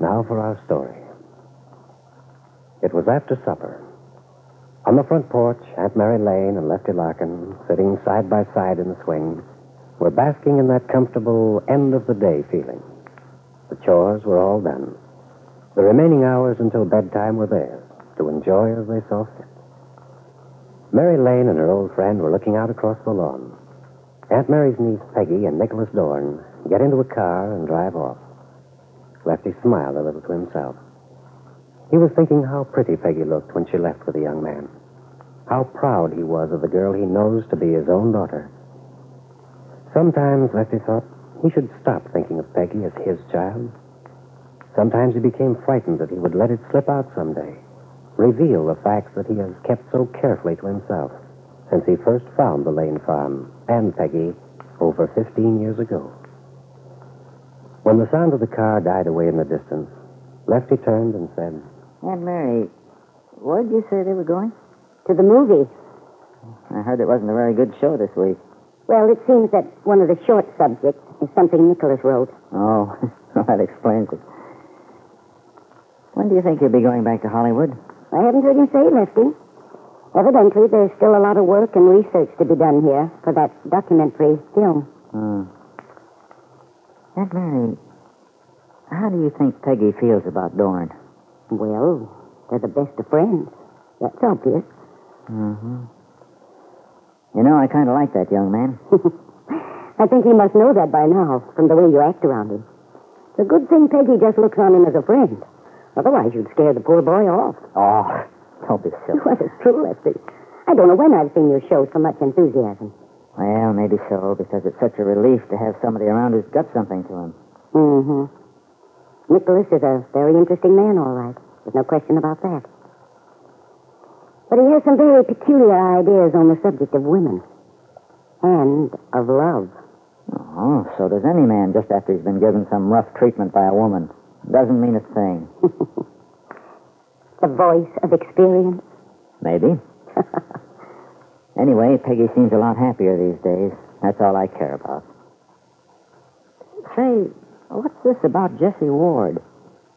Now for our story. It was after supper. On the front porch, Aunt Mary Lane and Lefty Larkin, sitting side by side in the swing, were basking in that comfortable end of the day feeling. The chores were all done. The remaining hours until bedtime were theirs to enjoy as they saw fit. Mary Lane and her old friend were looking out across the lawn. Aunt Mary's niece, Peggy, and Nicholas Dorn get into a car and drive off. Lefty smiled a little to himself. He was thinking how pretty Peggy looked when she left with the young man. How proud he was of the girl he knows to be his own daughter. Sometimes, Lefty thought, he should stop thinking of Peggy as his child. Sometimes he became frightened that he would let it slip out someday, reveal the facts that he has kept so carefully to himself since he first found the Lane farm and Peggy over 15 years ago. When the sound of the car died away in the distance, Lefty turned and said, Aunt Mary, where'd you say they were going? To the movie. I heard it wasn't a very good show this week. Well, it seems that one of the short subjects is something Nicholas wrote. Oh, that explains it. When do you think you'll be going back to Hollywood? I haven't heard him say, Lefty. Evidently, there's still a lot of work and research to be done here for that documentary film. Hmm. Aunt Mary, how do you think Peggy feels about Dorn? Well, they're the best of friends. That's obvious. Mm-hmm. You know, I kind of like that young man. I think he must know that by now, from the way you act around him. It's a good thing Peggy just looks on him as a friend. Otherwise, you'd scare the poor boy off. Oh, don't be silly. Well, it's true, Lefty. I don't know when I've seen you show so much enthusiasm. Well, maybe so, because it's such a relief to have somebody around who's got something to him. Mm-hmm. Nicholas is a very interesting man, all right. There's no question about that. But he has some very peculiar ideas on the subject of women. And of love. Oh, so does any man just after he's been given some rough treatment by a woman. Doesn't mean a thing. the voice of experience. Maybe. anyway, Peggy seems a lot happier these days. That's all I care about. Say, what's this about Jessie Ward?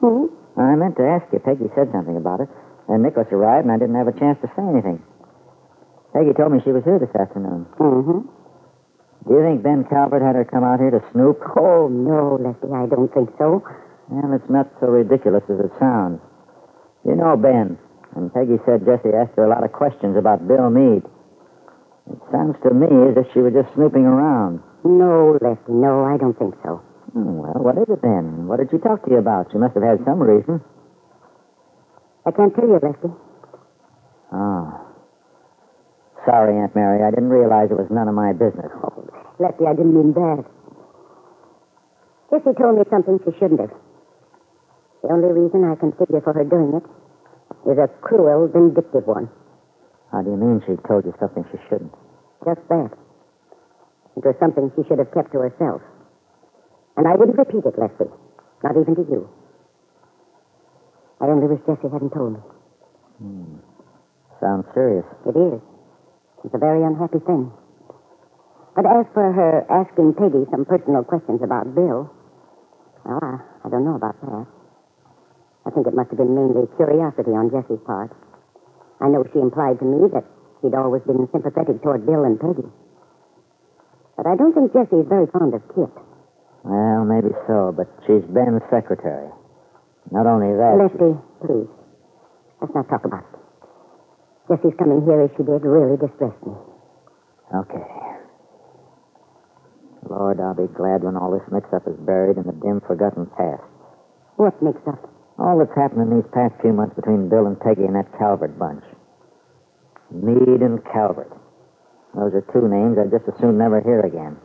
Who? I meant to ask you. Peggy said something about it. Then Nicholas arrived, and I didn't have a chance to say anything. Peggy told me she was here this afternoon. Mm-hmm. Do you think Ben Calvert had her come out here to snoop? Oh, no, Lefty, I don't think so. Well, it's not so ridiculous as it sounds. You know Ben, and Peggy said Jessie asked her a lot of questions about Bill Meade. It sounds to me as if she was just snooping around. No, Lefty, no, I don't think so. Hmm, well, what is it then? What did she talk to you about? She must have had some reason. I can't tell you, Lefty. Oh. Sorry, Aunt Mary. I didn't realize it was none of my business. Oh, Lefty, I didn't mean that. Jessie told me something she shouldn't have. The only reason I can figure for her doing it is a cruel, vindictive one. How do you mean she told you something she shouldn't? Just that. It was something she should have kept to herself. And I wouldn't repeat it, Lefty. Not even to you. I only wish Jessie hadn't told me. Hmm. Sounds serious. It is. It's a very unhappy thing. But as for her asking Peggy some personal questions about Bill, well, I, I don't know about that. I think it must have been mainly curiosity on Jessie's part. I know she implied to me that He'd always been sympathetic toward Bill and Peggy. But I don't think Jessie is very fond of Kit. Well, maybe so, but she's Ben's secretary. Not only that. Lefty, please. Let's not talk about it. Jessie's coming here as she did really distressed me. Okay. Lord, I'll be glad when all this mix-up is buried in the dim, forgotten past. What mix up? All that's happened in these past few months between Bill and Peggy and that Calvert bunch. Meade and Calvert. Those are two names I'd just as soon never hear again.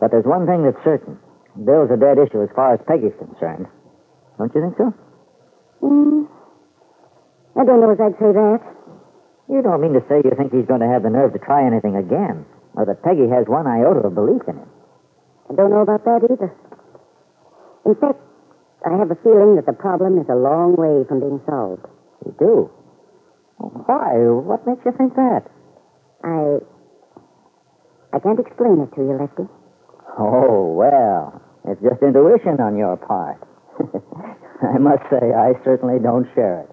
But there's one thing that's certain. Bill's a dead issue as far as Peggy's concerned. Don't you think so? Mm, I don't know as I'd say that. You don't mean to say you think he's going to have the nerve to try anything again, or that Peggy has one iota of belief in him. I don't know about that either. In fact, I have a feeling that the problem is a long way from being solved. You do? Why? What makes you think that? I. I can't explain it to you, Lefty. Oh, well. It's just intuition on your part. I must say, I certainly don't share it.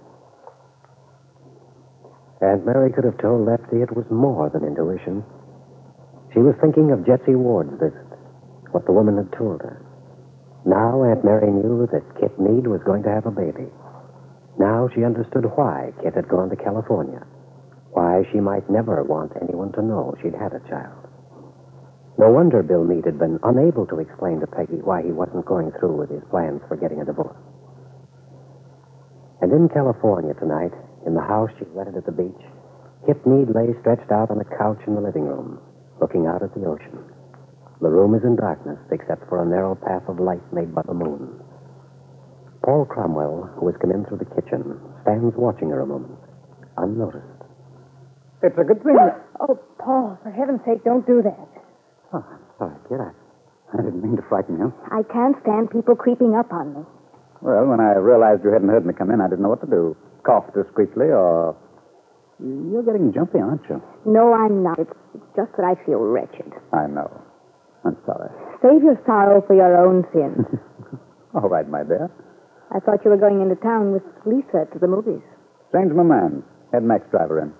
Aunt Mary could have told Lefty it was more than intuition. She was thinking of Jessie Ward's visit, what the woman had told her. Now Aunt Mary knew that Kit Meade was going to have a baby. Now she understood why Kit had gone to California, why she might never want anyone to know she'd had a child. No wonder Bill Meade had been unable to explain to Peggy why he wasn't going through with his plans for getting a divorce. And in California tonight, in the house she rented at the beach, Kit Meade lay stretched out on a couch in the living room, looking out at the ocean. The room is in darkness except for a narrow path of light made by the moon. Paul Cromwell, who has come in through the kitchen, stands watching her a moment, unnoticed. It's a good thing. Oh, Paul, for heaven's sake, don't do that. Oh, I'm sorry, kid. I, I didn't mean to frighten you. I can't stand people creeping up on me. Well, when I realized you hadn't heard me come in, I didn't know what to do. Cough discreetly or. You're getting jumpy, aren't you? No, I'm not. It's just that I feel wretched. I know. I'm sorry. Save your sorrow for your own sins. All right, my dear. I thought you were going into town with Lisa to the movies. Change my man. Head Max driver in.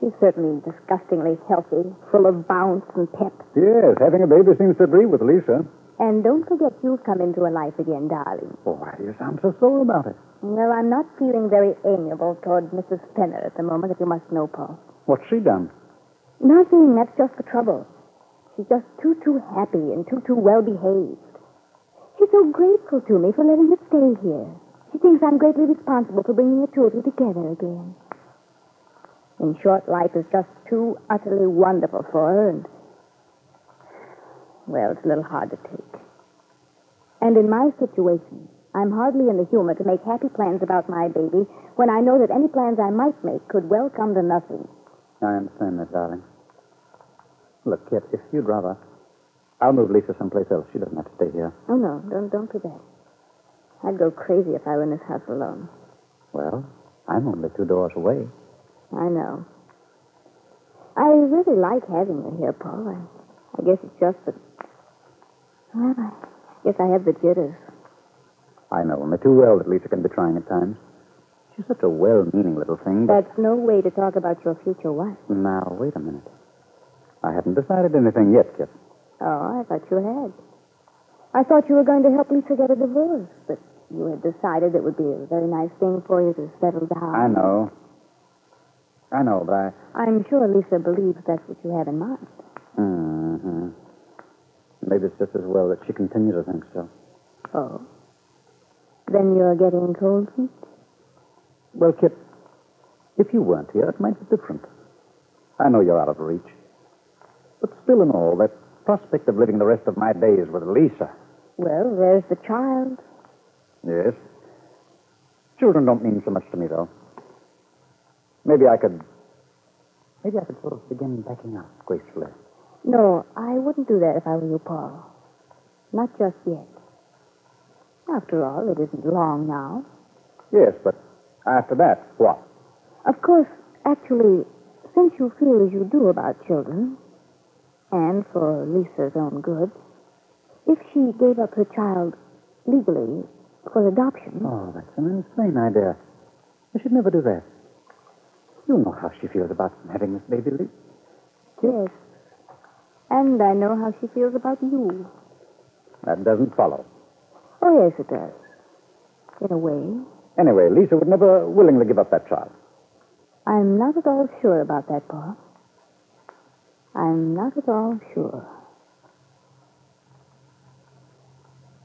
She's certainly disgustingly healthy, full of bounce and pep. Yes, having a baby seems to agree with Lisa. And don't forget you've come into her life again, darling. Oh, why do you sound so sore about it? Well, I'm not feeling very amiable toward Mrs. Fenner at the moment, if you must know, Paul. What's she done? Nothing. That's just the trouble. She's just too, too happy and too, too well behaved. She's so grateful to me for letting her stay here. She thinks I'm greatly responsible for bringing the two of you together again. In short, life is just too utterly wonderful for her, and. Well, it's a little hard to take. And in my situation, I'm hardly in the humor to make happy plans about my baby when I know that any plans I might make could well come to nothing. I understand that, darling. Look, Kit, if you'd rather, I'll move Lisa someplace else. She doesn't have to stay here. Oh, no, don't, don't do that. I'd go crazy if I were in this house alone. Well, I'm only two doors away. I know. I really like having you here, Paul. I, I guess it's just that. Well, I guess I have the jitters. I know only too well that Lisa can be trying at times. She's such a well-meaning little thing. But... That's no way to talk about your future wife. Now, wait a minute. I haven't decided anything yet, Kit. Oh, I thought you had. I thought you were going to help Lisa get a divorce, but you had decided it would be a very nice thing for you to settle down. I know. I know, but I. I'm sure Lisa believes that's what you have in mind. Mm-hmm. Maybe it's just as well that she continues to think so. Oh. Then you're getting cold feet? Well, Kit, if you weren't here, it might be different. I know you're out of reach. But still in all, that prospect of living the rest of my days with Lisa. Well, there's the child. Yes. Children don't mean so much to me, though. Maybe I could. Maybe I could sort of begin backing out gracefully. No, I wouldn't do that if I were you, Paul. Not just yet. After all, it isn't long now. Yes, but after that, what? Of course, actually, since you feel as you do about children, and for Lisa's own good, if she gave up her child legally for adoption. Oh, that's an insane idea. I should never do that. You know how she feels about having this baby, Lee. Yes. And I know how she feels about you. That doesn't follow. Oh, yes, it does. In a way. Anyway, Lisa would never willingly give up that child. I'm not at all sure about that, Bob. I'm not at all sure.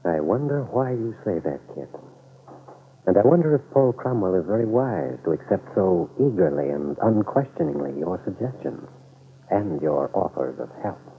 I wonder why you say that, Kit. And I wonder if Paul Cromwell is very wise to accept so eagerly and unquestioningly your suggestions and your offers of help.